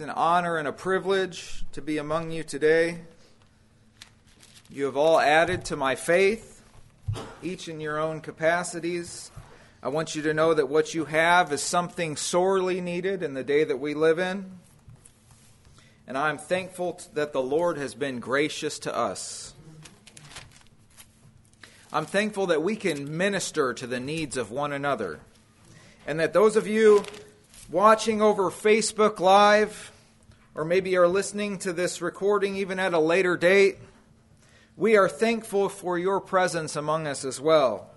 It's an honor and a privilege to be among you today. You have all added to my faith, each in your own capacities. I want you to know that what you have is something sorely needed in the day that we live in. And I'm thankful that the Lord has been gracious to us. I'm thankful that we can minister to the needs of one another. And that those of you watching over Facebook Live, or maybe are listening to this recording even at a later date, we are thankful for your presence among us as well.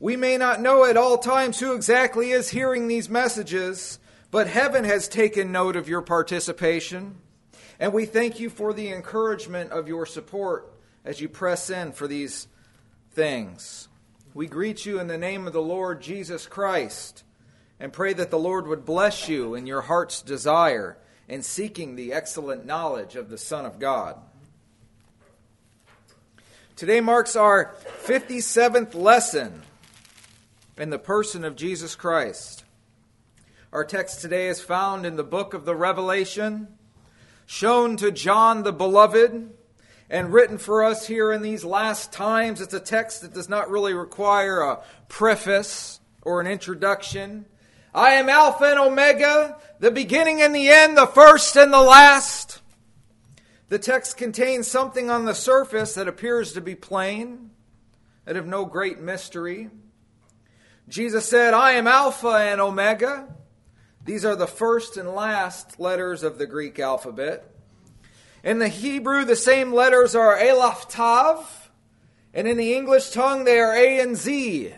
We may not know at all times who exactly is hearing these messages, but heaven has taken note of your participation, and we thank you for the encouragement of your support as you press in for these things. We greet you in the name of the Lord Jesus Christ and pray that the Lord would bless you in your heart's desire in seeking the excellent knowledge of the Son of God. Today marks our 57th lesson in the person of Jesus Christ. Our text today is found in the book of the Revelation, shown to John the Beloved, and written for us here in these last times. It's a text that does not really require a preface or an introduction. I am Alpha and Omega, the beginning and the end, the first and the last. The text contains something on the surface that appears to be plain and of no great mystery. Jesus said, I am Alpha and Omega. These are the first and last letters of the Greek alphabet. In the Hebrew, the same letters are Aleph Tav, and in the English tongue, they are A and Z.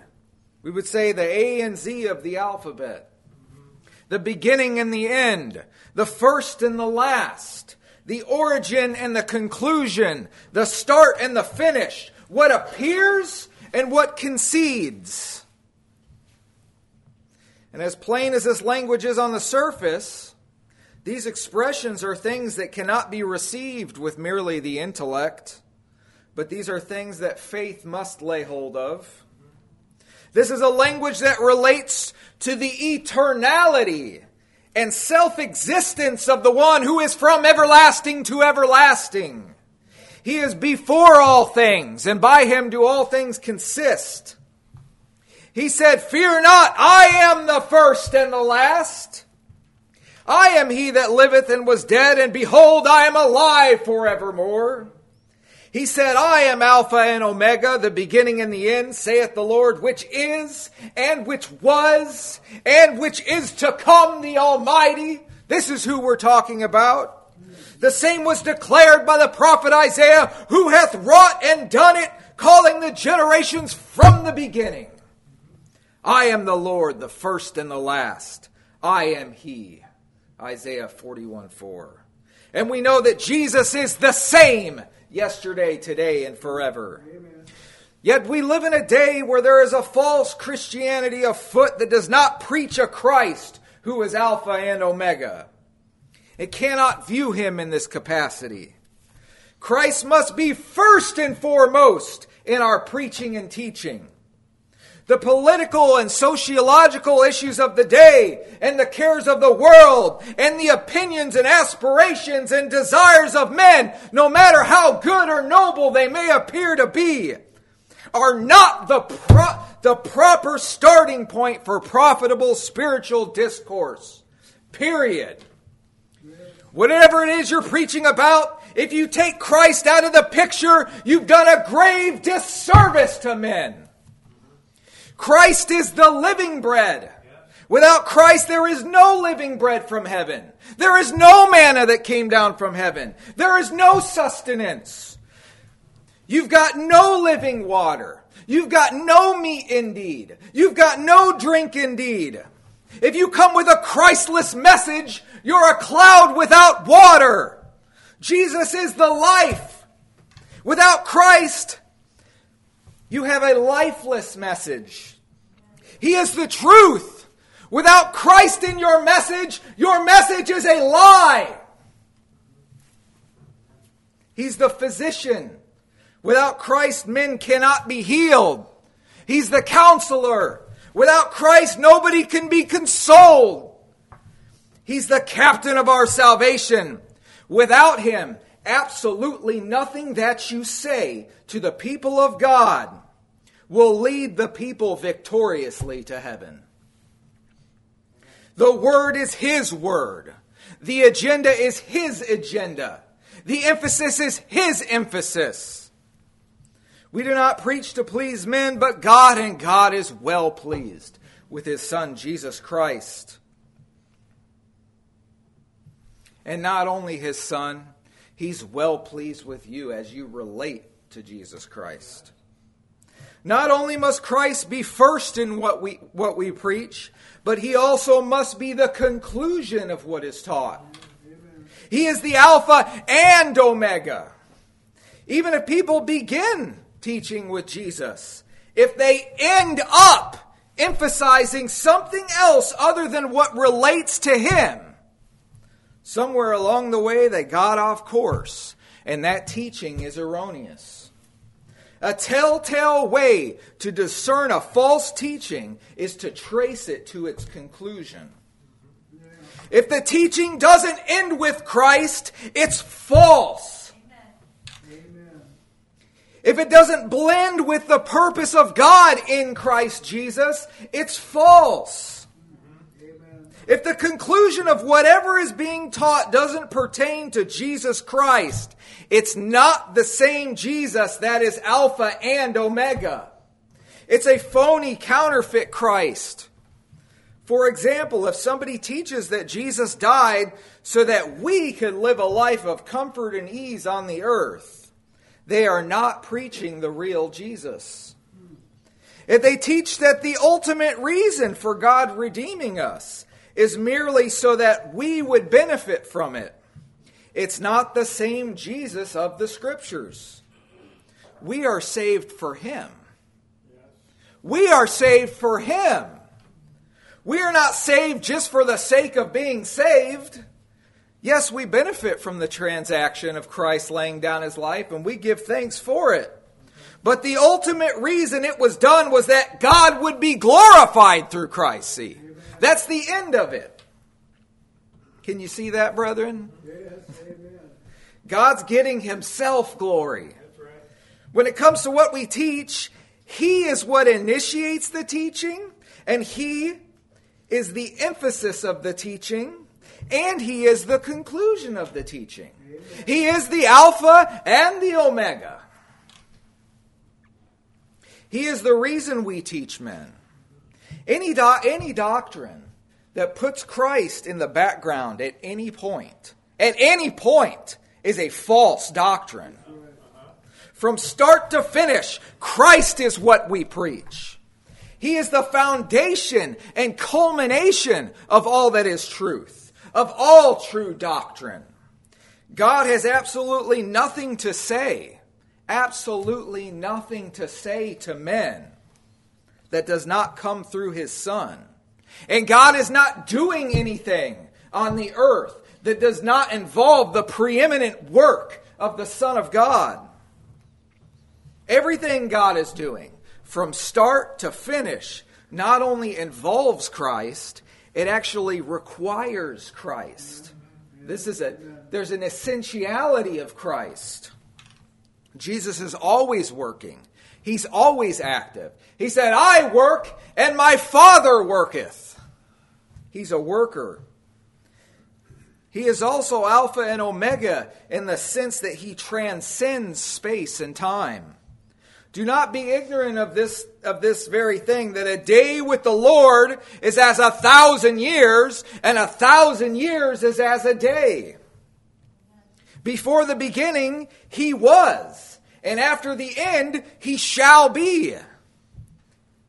We would say the A and Z of the alphabet. The beginning and the end, the first and the last the origin and the conclusion, the start and the finish, what appears and what concedes. And as plain as this language is on the surface, these expressions are things that cannot be received with merely the intellect, but these are things that faith must lay hold of. This is a language that relates to the eternality and self existence of the one who is from everlasting to everlasting. He is before all things, and by him do all things consist. He said, Fear not, I am the first and the last. I am he that liveth and was dead, and behold, I am alive forevermore. He said, I am Alpha and Omega, the beginning and the end, saith the Lord, which is, and which was, and which is to come, the Almighty. This is who we're talking about. The same was declared by the prophet Isaiah, who hath wrought and done it, calling the generations from the beginning. I am the Lord, the first and the last. I am He. Isaiah 41 4. And we know that Jesus is the same yesterday, today, and forever. Amen. Yet we live in a day where there is a false Christianity afoot that does not preach a Christ who is Alpha and Omega. It cannot view him in this capacity. Christ must be first and foremost in our preaching and teaching the political and sociological issues of the day and the cares of the world and the opinions and aspirations and desires of men, no matter how good or noble they may appear to be, are not the, pro- the proper starting point for profitable spiritual discourse. Period. Whatever it is you're preaching about, if you take Christ out of the picture, you've done a grave disservice to men. Christ is the living bread. Without Christ, there is no living bread from heaven. There is no manna that came down from heaven. There is no sustenance. You've got no living water. You've got no meat indeed. You've got no drink indeed. If you come with a Christless message, you're a cloud without water. Jesus is the life. Without Christ, you have a lifeless message. He is the truth. Without Christ in your message, your message is a lie. He's the physician. Without Christ, men cannot be healed. He's the counselor. Without Christ, nobody can be consoled. He's the captain of our salvation. Without him, absolutely nothing that you say to the people of God will lead the people victoriously to heaven. The word is his word. The agenda is his agenda. The emphasis is his emphasis. We do not preach to please men, but God, and God is well pleased with his Son, Jesus Christ. And not only his Son, he's well pleased with you as you relate to Jesus Christ. Not only must Christ be first in what we, what we preach, but he also must be the conclusion of what is taught. He is the Alpha and Omega. Even if people begin teaching with Jesus, if they end up emphasizing something else other than what relates to Him, somewhere along the way they got off course, and that teaching is erroneous. A telltale way to discern a false teaching is to trace it to its conclusion. If the teaching doesn't end with Christ, it's false. If it doesn't blend with the purpose of God in Christ Jesus, it's false. If the conclusion of whatever is being taught doesn't pertain to Jesus Christ, it's not the same Jesus that is Alpha and Omega. It's a phony counterfeit Christ. For example, if somebody teaches that Jesus died so that we could live a life of comfort and ease on the earth, they are not preaching the real Jesus. If they teach that the ultimate reason for God redeeming us is merely so that we would benefit from it, it's not the same Jesus of the Scriptures. We are saved for Him. We are saved for Him. We are not saved just for the sake of being saved. Yes, we benefit from the transaction of Christ laying down his life, and we give thanks for it. But the ultimate reason it was done was that God would be glorified through Christ. See, that's the end of it. Can you see that, brethren? Yes, amen. God's getting himself glory. When it comes to what we teach, he is what initiates the teaching, and he is the emphasis of the teaching, and he is the conclusion of the teaching. He is the Alpha and the Omega. He is the reason we teach men. Any, do- any doctrine that puts Christ in the background at any point, at any point, is a false doctrine. From start to finish, Christ is what we preach. He is the foundation and culmination of all that is truth, of all true doctrine. God has absolutely nothing to say, absolutely nothing to say to men that does not come through his Son. And God is not doing anything on the earth that does not involve the preeminent work of the Son of God. Everything God is doing from start to finish not only involves Christ, it actually requires Christ. This is a there's an essentiality of Christ. Jesus is always working. He's always active. He said, "I work and my Father worketh." He's a worker. He is also Alpha and Omega in the sense that he transcends space and time. Do not be ignorant of this, of this very thing, that a day with the Lord is as a thousand years, and a thousand years is as a day. Before the beginning, he was, and after the end, he shall be.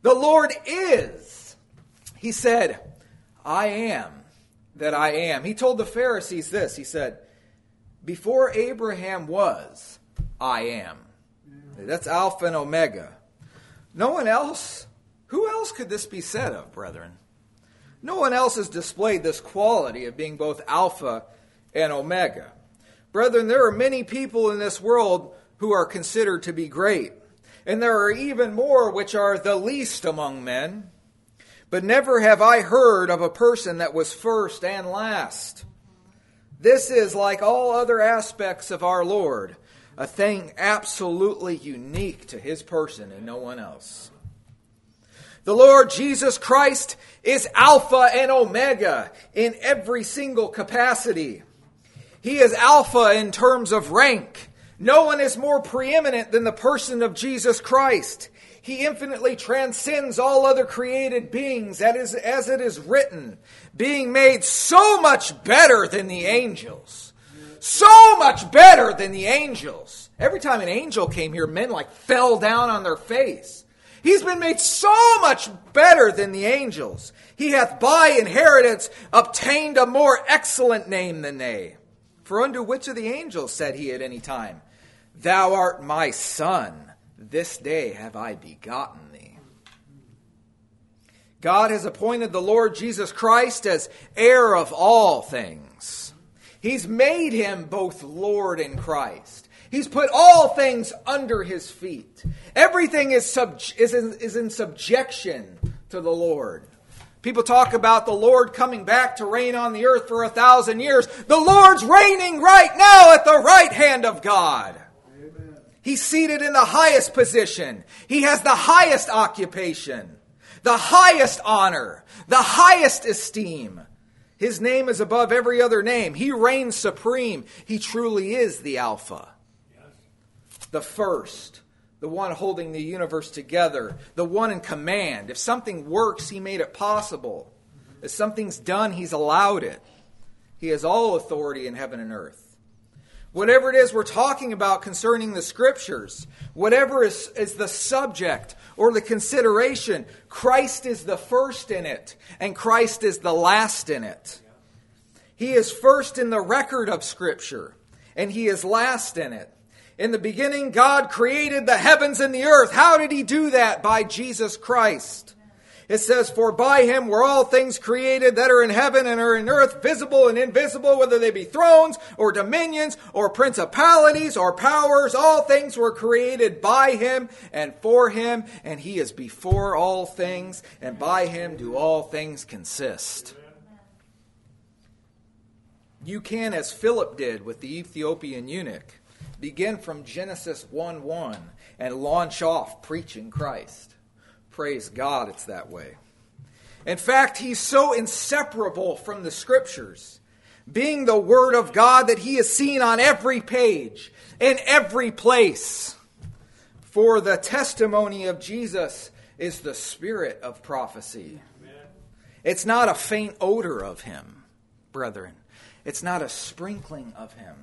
The Lord is. He said, I am that I am. He told the Pharisees this He said, Before Abraham was, I am. That's Alpha and Omega. No one else, who else could this be said of, brethren? No one else has displayed this quality of being both Alpha and Omega. Brethren, there are many people in this world who are considered to be great, and there are even more which are the least among men. But never have I heard of a person that was first and last. This is like all other aspects of our Lord, a thing absolutely unique to his person and no one else. The Lord Jesus Christ is Alpha and Omega in every single capacity. He is Alpha in terms of rank. No one is more preeminent than the person of Jesus Christ. He infinitely transcends all other created beings, as it is written, being made so much better than the angels. So much better than the angels. Every time an angel came here, men like fell down on their face. He's been made so much better than the angels. He hath by inheritance obtained a more excellent name than they. For unto which of the angels said he at any time, Thou art my son? This day have I begotten thee. God has appointed the Lord Jesus Christ as heir of all things. He's made him both Lord and Christ. He's put all things under his feet. Everything is, sub- is, in, is in subjection to the Lord. People talk about the Lord coming back to reign on the earth for a thousand years. The Lord's reigning right now at the right hand of God. He's seated in the highest position. He has the highest occupation, the highest honor, the highest esteem. His name is above every other name. He reigns supreme. He truly is the Alpha, the first, the one holding the universe together, the one in command. If something works, He made it possible. If something's done, He's allowed it. He has all authority in heaven and earth. Whatever it is we're talking about concerning the scriptures, whatever is, is the subject or the consideration, Christ is the first in it, and Christ is the last in it. He is first in the record of Scripture, and He is last in it. In the beginning, God created the heavens and the earth. How did He do that? By Jesus Christ. It says, For by him were all things created that are in heaven and are in earth, visible and invisible, whether they be thrones or dominions or principalities or powers. All things were created by him and for him, and he is before all things, and by him do all things consist. You can, as Philip did with the Ethiopian eunuch, begin from Genesis 1 1 and launch off preaching Christ. Praise God, it's that way. In fact, he's so inseparable from the scriptures, being the Word of God, that he is seen on every page, in every place. For the testimony of Jesus is the spirit of prophecy. It's not a faint odor of him, brethren. It's not a sprinkling of him.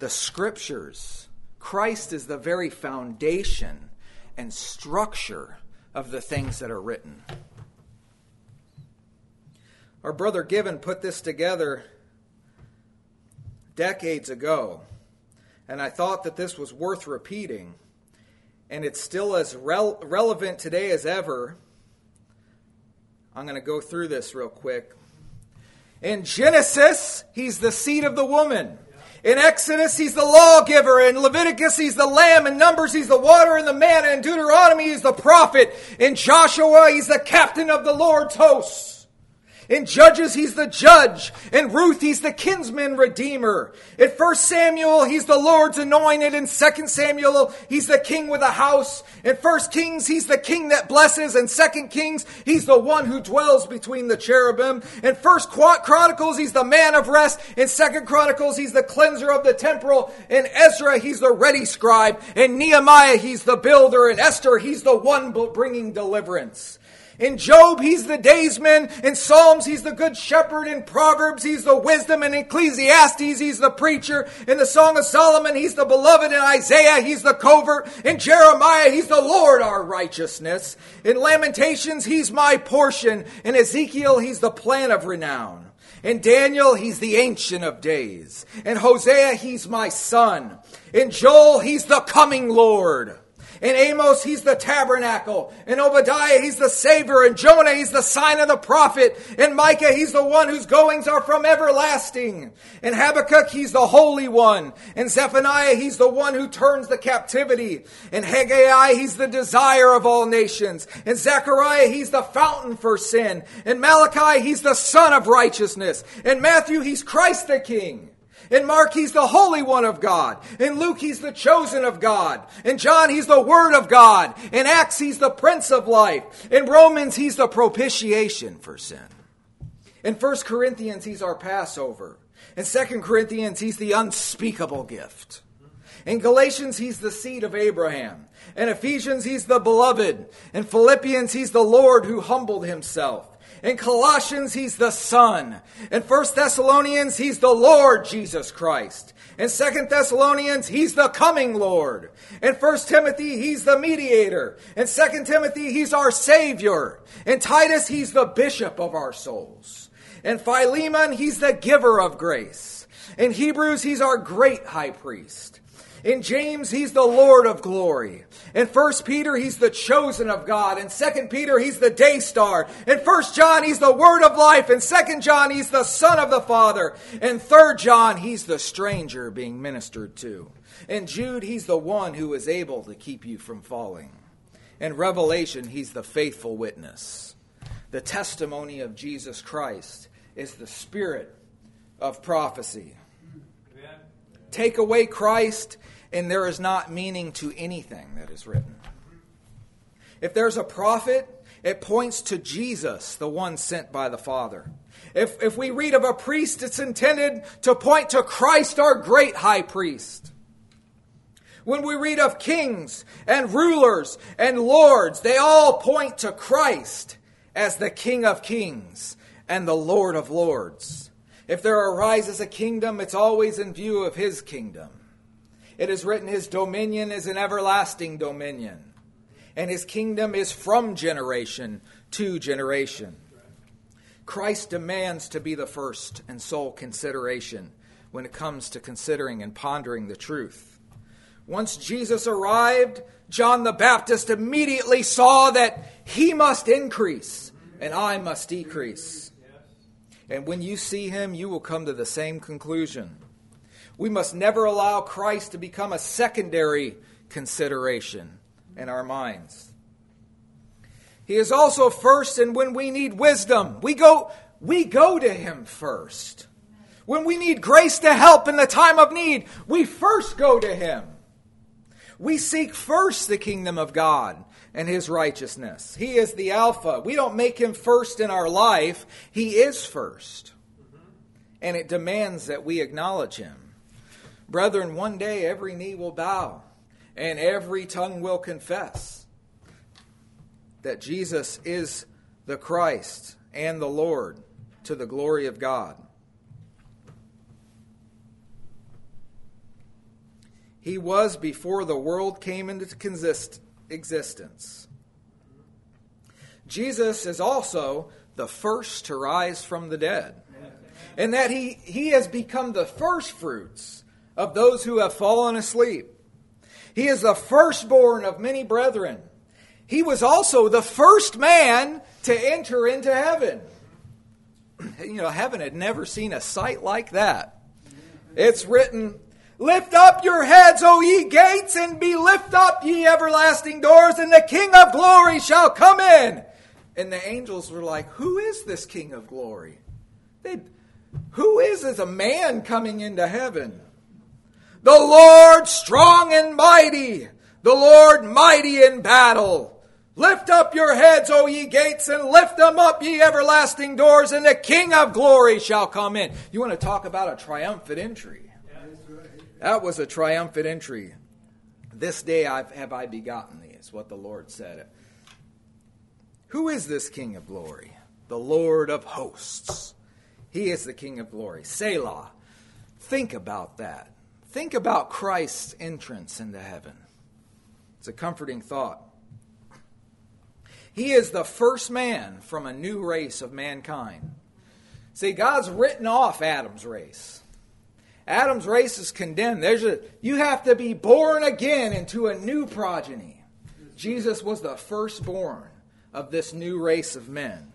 The scriptures, Christ is the very foundation and structure of the things that are written. Our brother Given put this together decades ago, and I thought that this was worth repeating, and it's still as rel- relevant today as ever. I'm going to go through this real quick. In Genesis, he's the seed of the woman. In Exodus, he's the lawgiver. In Leviticus, he's the lamb. In Numbers, he's the water and the manna. In Deuteronomy, he's the prophet. In Joshua, he's the captain of the Lord's hosts. In Judges, he's the judge. In Ruth, he's the kinsman redeemer. In 1 Samuel, he's the Lord's anointed. In 2 Samuel, he's the king with a house. In 1 Kings, he's the king that blesses. In 2 Kings, he's the one who dwells between the cherubim. In 1 Chronicles, he's the man of rest. In 2 Chronicles, he's the cleanser of the temple. In Ezra, he's the ready scribe. In Nehemiah, he's the builder. In Esther, he's the one bringing deliverance. In Job, he's the daysman. In Psalms, he's the good shepherd. In Proverbs, he's the wisdom. In Ecclesiastes, he's the preacher. In the Song of Solomon, he's the beloved. In Isaiah, he's the covert. In Jeremiah, he's the Lord our righteousness. In Lamentations, he's my portion. In Ezekiel, he's the plan of renown. In Daniel, he's the ancient of days. In Hosea, he's my son. In Joel, he's the coming Lord. In Amos, he's the tabernacle. In Obadiah, he's the Savior. In Jonah, he's the sign of the prophet. In Micah, he's the one whose goings are from everlasting. In Habakkuk, he's the Holy One. In Zephaniah, he's the one who turns the captivity. In Haggai, he's the desire of all nations. In Zechariah, he's the fountain for sin. In Malachi, he's the Sun of righteousness. In Matthew, he's Christ the King. In Mark, he's the Holy One of God. In Luke, he's the chosen of God. In John, he's the Word of God. In Acts, he's the Prince of Life. In Romans, he's the propitiation for sin. In 1 Corinthians, he's our Passover. In 2 Corinthians, he's the unspeakable gift. In Galatians, he's the seed of Abraham. In Ephesians, he's the beloved. In Philippians, he's the Lord who humbled himself. In Colossians, he's the Son. In 1 Thessalonians, he's the Lord Jesus Christ. In 2 Thessalonians, he's the coming Lord. In 1 Timothy, he's the mediator. In 2 Timothy, he's our Savior. In Titus, he's the bishop of our souls. In Philemon, he's the giver of grace. In Hebrews, he's our great high priest. In James, he's the Lord of glory. In 1 Peter, he's the chosen of God. In 2 Peter, he's the day star. In 1 John, he's the word of life. In 2 John, he's the son of the Father. In 3 John, he's the stranger being ministered to. In Jude, he's the one who is able to keep you from falling. In Revelation, he's the faithful witness. The testimony of Jesus Christ is the spirit of prophecy. Take away Christ, and there is not meaning to anything that is written. If there's a prophet, it points to Jesus, the one sent by the Father. If, if we read of a priest, it's intended to point to Christ, our great high priest. When we read of kings and rulers and lords, they all point to Christ as the King of kings and the Lord of lords. If there arises a kingdom, it's always in view of his kingdom. It is written, His dominion is an everlasting dominion, and His kingdom is from generation to generation. Christ demands to be the first and sole consideration when it comes to considering and pondering the truth. Once Jesus arrived, John the Baptist immediately saw that he must increase and I must decrease. And when you see him, you will come to the same conclusion. We must never allow Christ to become a secondary consideration in our minds. He is also first, and when we need wisdom, we go, we go to Him first. When we need grace to help in the time of need, we first go to Him. We seek first the kingdom of God and His righteousness. He is the Alpha. We don't make Him first in our life, He is first. And it demands that we acknowledge Him. Brethren, one day every knee will bow and every tongue will confess that Jesus is the Christ and the Lord to the glory of God. He was before the world came into existence. Jesus is also the first to rise from the dead, and that he, he has become the first fruits of those who have fallen asleep. He is the firstborn of many brethren. He was also the first man to enter into heaven. You know, heaven had never seen a sight like that. It's written, Lift up your heads, O ye gates, and be lift up, ye everlasting doors, and the King of glory shall come in. And the angels were like, Who is this King of glory? They'd, who is this a man coming into heaven? The Lord strong and mighty, the Lord mighty in battle. Lift up your heads, O ye gates, and lift them up, ye everlasting doors, and the King of glory shall come in. You want to talk about a triumphant entry? That was a triumphant entry. This day I've, have I begotten thee, is what the Lord said. Who is this King of glory? The Lord of hosts. He is the King of glory. Selah. Think about that. Think about Christ's entrance into heaven. It's a comforting thought. He is the first man from a new race of mankind. See, God's written off Adam's race. Adam's race is condemned. There's a you have to be born again into a new progeny. Jesus was the firstborn of this new race of men.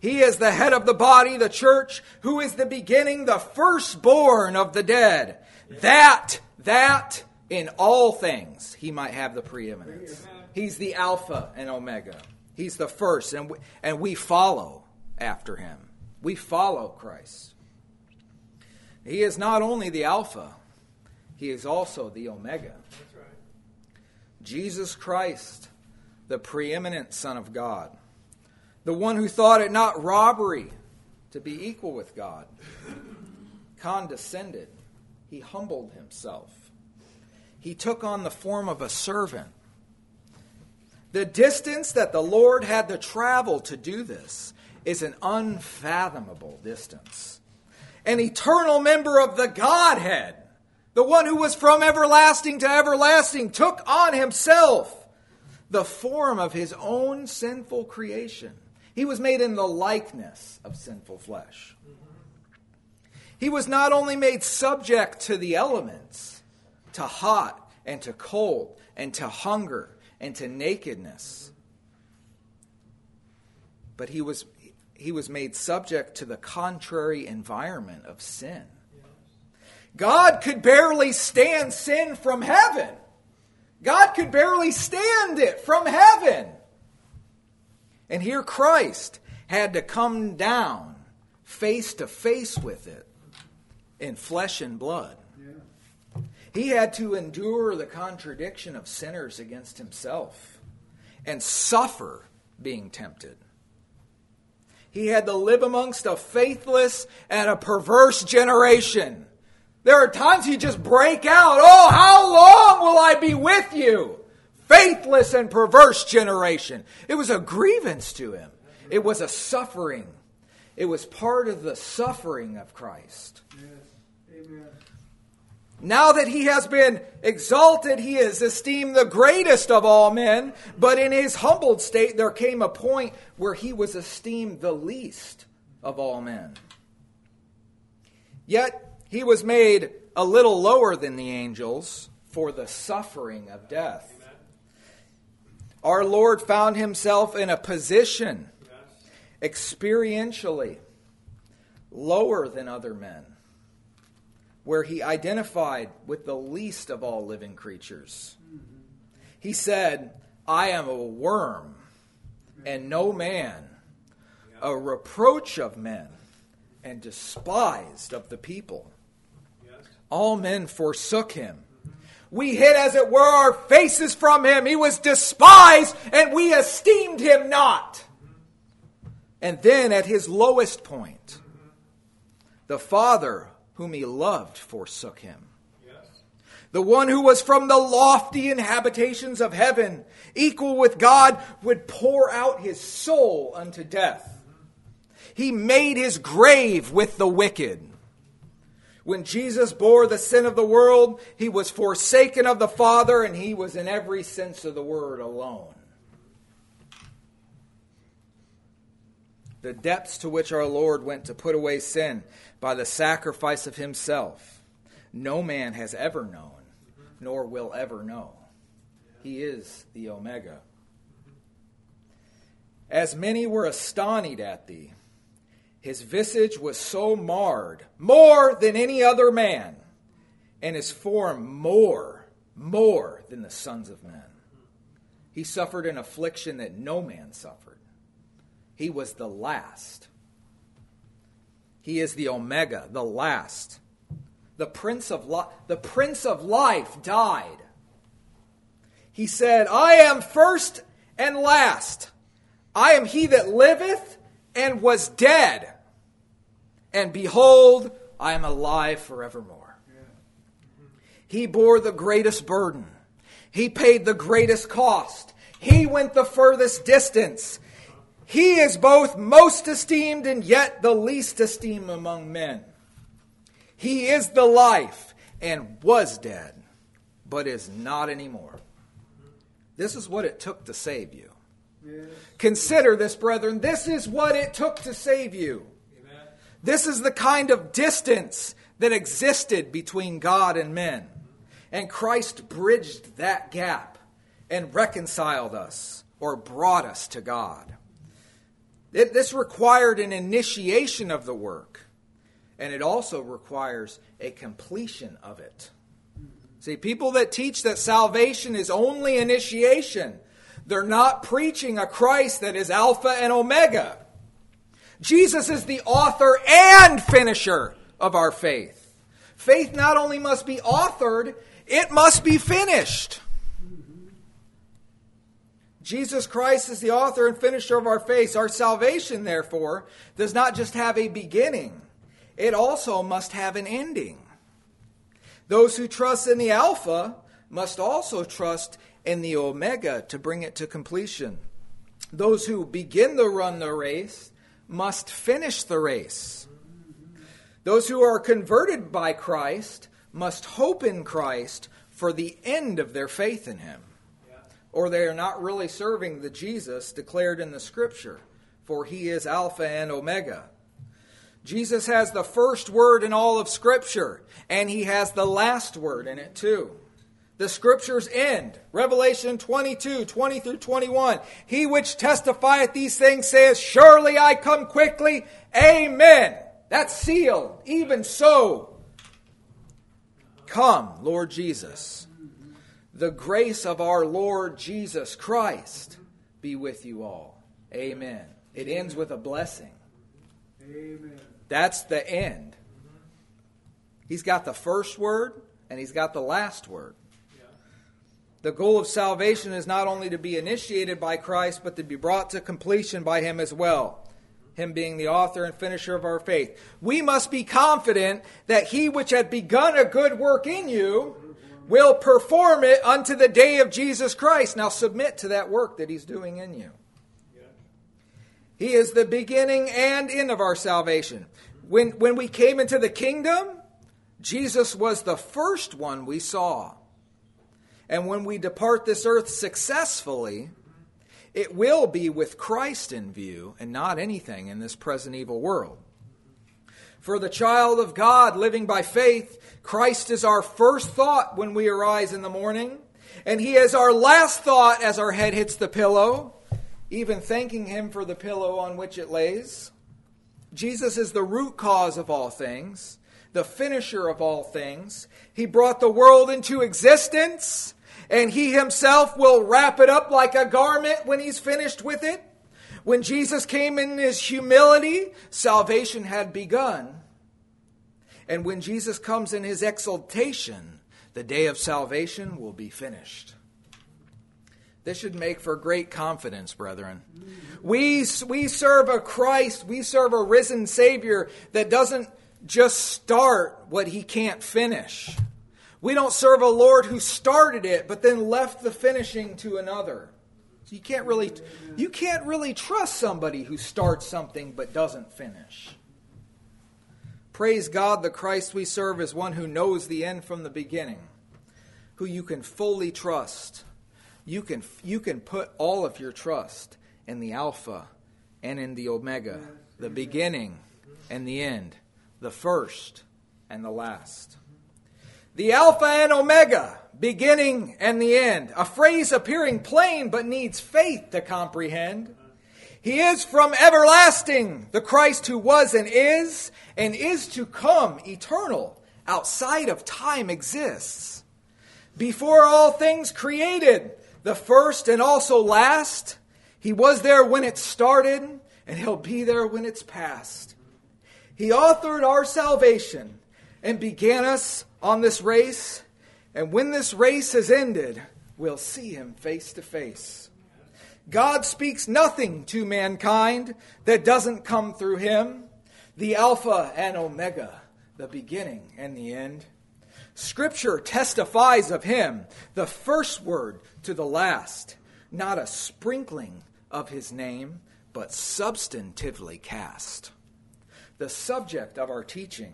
He is the head of the body, the church, who is the beginning, the firstborn of the dead. That, that in all things he might have the preeminence. He's the Alpha and Omega. He's the first, and we, and we follow after him. We follow Christ. He is not only the Alpha, he is also the Omega. Jesus Christ, the preeminent Son of God, the one who thought it not robbery to be equal with God, condescended. He humbled himself. He took on the form of a servant. The distance that the Lord had to travel to do this is an unfathomable distance. An eternal member of the Godhead, the one who was from everlasting to everlasting, took on himself the form of his own sinful creation. He was made in the likeness of sinful flesh. He was not only made subject to the elements, to hot and to cold, and to hunger and to nakedness, but he was, he was made subject to the contrary environment of sin. God could barely stand sin from heaven. God could barely stand it from heaven. And here Christ had to come down face to face with it in flesh and blood. He had to endure the contradiction of sinners against himself and suffer being tempted. He had to live amongst a faithless and a perverse generation. There are times he just break out, Oh, how long will I be with you? Faithless and perverse generation. It was a grievance to him. It was a suffering. It was part of the suffering of Christ. Yes. Amen. Now that he has been exalted, he is esteemed the greatest of all men. But in his humbled state, there came a point where he was esteemed the least of all men. Yet he was made a little lower than the angels for the suffering of death. Our Lord found himself in a position experientially lower than other men where he identified with the least of all living creatures. He said, I am a worm and no man, a reproach of men and despised of the people. All men forsook him. We hid, as it were, our faces from him. He was despised, and we esteemed him not. And then, at his lowest point, the Father whom he loved forsook him. The one who was from the lofty inhabitations of heaven, equal with God, would pour out his soul unto death. He made his grave with the wicked. When Jesus bore the sin of the world, he was forsaken of the Father, and he was in every sense of the word alone. The depths to which our Lord went to put away sin by the sacrifice of himself, no man has ever known, nor will ever know. He is the Omega. As many were astonished at thee, his visage was so marred, more than any other man, and his form more, more than the sons of men. He suffered an affliction that no man suffered. He was the last he is the Omega, the last. The Prince of, Li- the Prince of Life died. He said, I am first and last. I am he that liveth and was dead. And behold, I am alive forevermore. He bore the greatest burden. He paid the greatest cost. He went the furthest distance. He is both most esteemed and yet the least esteemed among men. He is the life and was dead, but is not anymore. This is what it took to save you. Yes. Consider this, brethren. This is what it took to save you. This is the kind of distance that existed between God and men. And Christ bridged that gap and reconciled us or brought us to God. It, this required an initiation of the work, and it also requires a completion of it. See, people that teach that salvation is only initiation, they're not preaching a Christ that is Alpha and Omega. Jesus is the author and finisher of our faith. Faith not only must be authored, it must be finished. Jesus Christ is the author and finisher of our faith. Our salvation, therefore, does not just have a beginning, it also must have an ending. Those who trust in the Alpha must also trust in the Omega to bring it to completion. Those who begin to run the race must finish the race. Those who are converted by Christ must hope in Christ for the end of their faith in Him. Or they are not really serving the Jesus declared in the Scripture, for He is Alpha and Omega. Jesus has the first word in all of Scripture, and He has the last word in it too the scriptures end. Revelation 22, 20 through 21. He which testifieth these things says, Surely I come quickly. Amen. That's sealed. Even so. Come, Lord Jesus. The grace of our Lord Jesus Christ be with you all. Amen. It ends with a blessing. Amen. That's the end. He's got the first word and he's got the last word. The goal of salvation is not only to be initiated by Christ, but to be brought to completion by Him as well. Him being the author and finisher of our faith. We must be confident that He which had begun a good work in you will perform it unto the day of Jesus Christ. Now submit to that work that He's doing in you. He is the beginning and end of our salvation. When, when we came into the kingdom, Jesus was the first one we saw. And when we depart this earth successfully, it will be with Christ in view and not anything in this present evil world. For the child of God living by faith, Christ is our first thought when we arise in the morning, and He is our last thought as our head hits the pillow, even thanking Him for the pillow on which it lays. Jesus is the root cause of all things, the finisher of all things. He brought the world into existence and he himself will wrap it up like a garment when he's finished with it. When Jesus came in his humility, salvation had begun. And when Jesus comes in his exaltation, the day of salvation will be finished. This should make for great confidence, brethren. We, we serve a Christ, we serve a risen Savior that doesn't just start what he can't finish. We don't serve a Lord who started it but then left the finishing to another. So you can't really you can't really trust somebody who starts something but doesn't finish. Praise God, the Christ we serve is one who knows the end from the beginning, who you can fully trust. You can you can put all of your trust in the Alpha and in the Omega, the beginning and the end, the first and the last. The Alpha and Omega, beginning and the end. A phrase appearing plain but needs faith to comprehend. He is from everlasting, the Christ who was and is, and is to come, eternal, outside of time exists. Before all things created, the first and also last, he was there when it started, and he'll be there when it's past. He authored our salvation and began us on this race, and when this race has ended, we'll see him face to face. God speaks nothing to mankind that doesn't come through him, the Alpha and Omega, the beginning and the end. Scripture testifies of him, the first word to the last, not a sprinkling of his name, but substantively cast. The subject of our teaching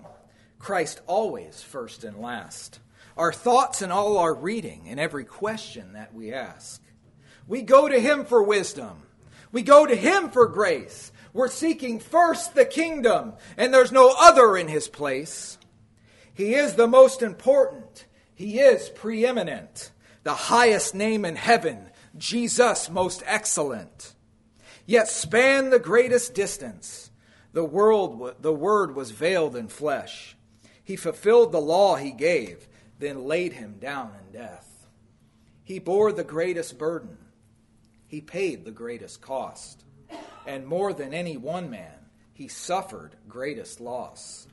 Christ always first and last. Our thoughts and all our reading and every question that we ask. We go to Him for wisdom. We go to Him for grace. We're seeking first the kingdom, and there's no other in His place. He is the most important. He is preeminent. the highest name in heaven, Jesus most excellent. Yet span the greatest distance. The world, the word was veiled in flesh. He fulfilled the law he gave, then laid him down in death. He bore the greatest burden. He paid the greatest cost. And more than any one man, he suffered greatest loss.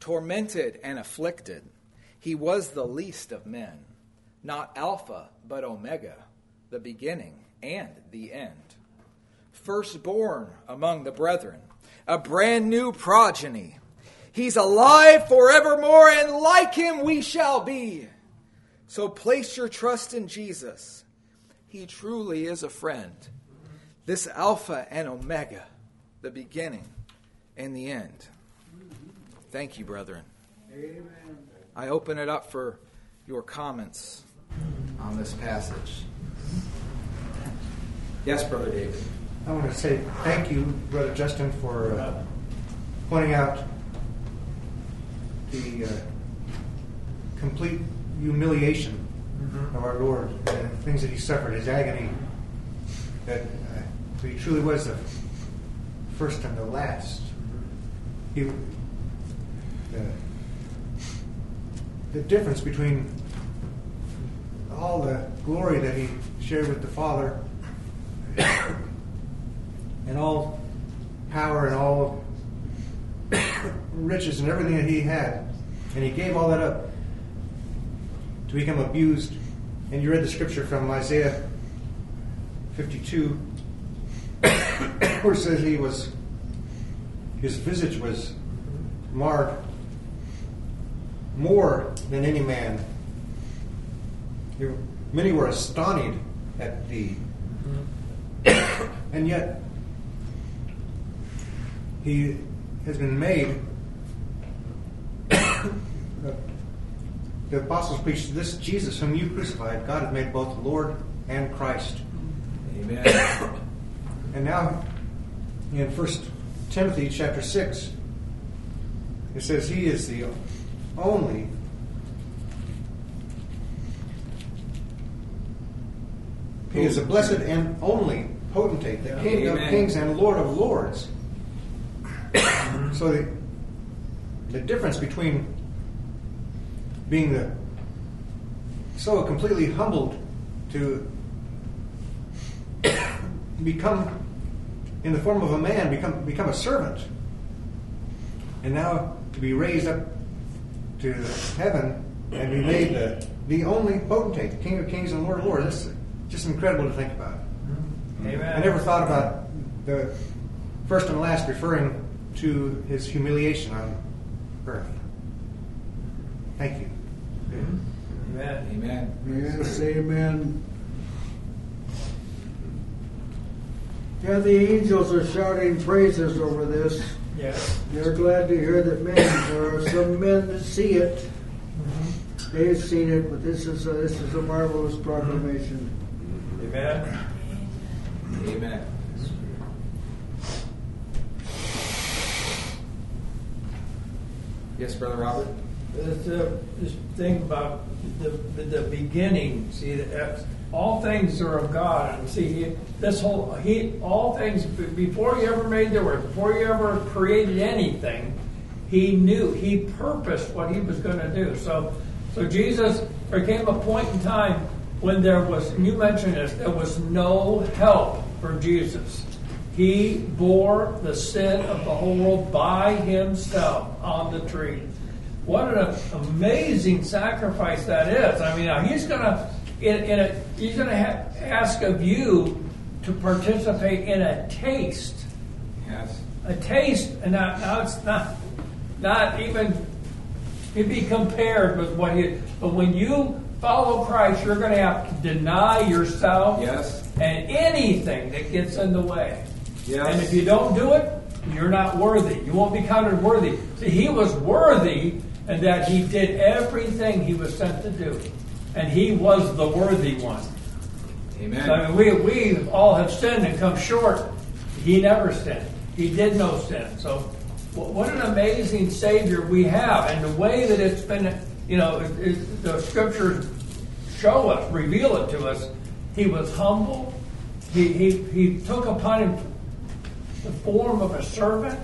Tormented and afflicted, he was the least of men, not Alpha, but Omega, the beginning and the end. Firstborn among the brethren, a brand new progeny. He's alive forevermore, and like him we shall be. So place your trust in Jesus. He truly is a friend. This Alpha and Omega, the beginning and the end. Thank you, brethren. Amen. I open it up for your comments on this passage. Yes, Brother David. I want to say thank you, Brother Justin, for uh, pointing out the uh, complete humiliation mm-hmm. of our Lord and the things that He suffered, His agony. That uh, He truly was the first and the last. He, the difference between all the glory that He shared with the Father and all power and all riches and everything that he had. And he gave all that up to become abused. And you read the scripture from Isaiah 52, where it says he was, his visage was marred more than any man. Many were astonished at thee. and yet, he has been made. The apostles preached this Jesus, whom you crucified, God has made both Lord and Christ. Amen. and now, in First Timothy chapter six, it says he is the only He is a blessed and only potentate, the King Amen. of kings and Lord of lords. so the, the difference between being the so completely humbled to become in the form of a man become become a servant and now to be raised up to heaven and be made the, the only potentate, the King of Kings and Lord of Lords. That's just incredible to think about. Mm-hmm. Amen. I never thought about the first and last referring to his humiliation on earth. Thank you. Amen. Amen. Yes, amen. Yeah, the angels are shouting praises over this. Yes. They're glad to hear that men, there are some men that see it. Mm-hmm. They've seen it, but this is a, this is a marvelous proclamation. Amen. Amen. Yes, Brother Robert? This, uh, this thing about the, the, beginning, see, that all things are of God. And see, he, this whole, he, all things, before he ever made the world, before he ever created anything, he knew, he purposed what he was going to do. So, so Jesus, there came a point in time when there was, you mentioned this, there was no help for Jesus. He bore the sin of the whole world by himself on the tree. What an amazing sacrifice that is. I mean, he's going to in, in a, he's going to ha- ask of you to participate in a taste. Yes. A taste, and now, now it's not not even to be compared with what he. But when you follow Christ, you're going to have to deny yourself. Yes. And anything that gets in the way. Yes. And if you don't do it, you're not worthy. You won't be counted worthy. See, he was worthy and that he did everything he was sent to do. And he was the worthy one. Amen. So, I mean, we, we all have sinned and come short. He never sinned. He did no sin. So what an amazing Savior we have. And the way that it's been, you know, it, it, the scriptures show us, reveal it to us. He was humble. He, he, he took upon him the form of a servant,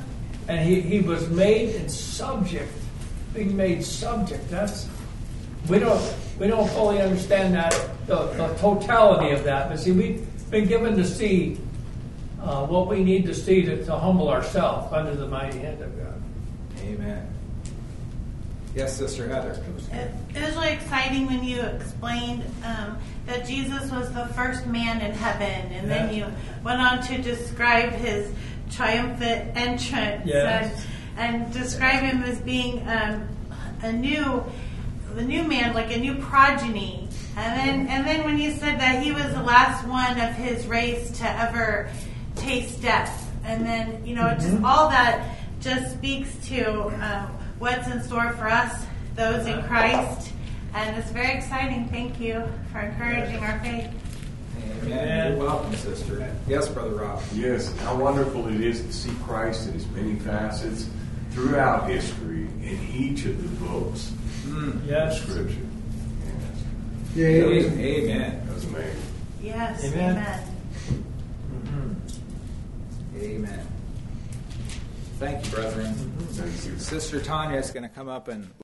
and he, he was made in subject, being made subject. That's we don't we don't fully understand that the, the totality of that. But see, we've been given to see uh, what we need to see to, to humble ourselves under the mighty hand of God. Amen. Yes, Sister Heather. It, it was really exciting when you explained um, that Jesus was the first man in heaven, and then you went on to describe his triumphant entrance Yes. and, and describe him as being um, a new, the new man, like a new progeny. And then, and then when you said that he was the last one of his race to ever taste death, and then you know, just all that just speaks to um, what's in store for us, those in Christ, and it's very exciting. Thank you for encouraging our faith. Amen. You're welcome, Sister. Yes, Brother Rob. Yes, how wonderful it is to see Christ in his many facets throughout history in each of the books hmm, of Yes. Scripture. Yes, Yeah, Amen. that was amazing. Yes, Amen. amen. Mm-hmm. Amen. Thank you, brethren. Thank you. Sister Tanya is going to come up and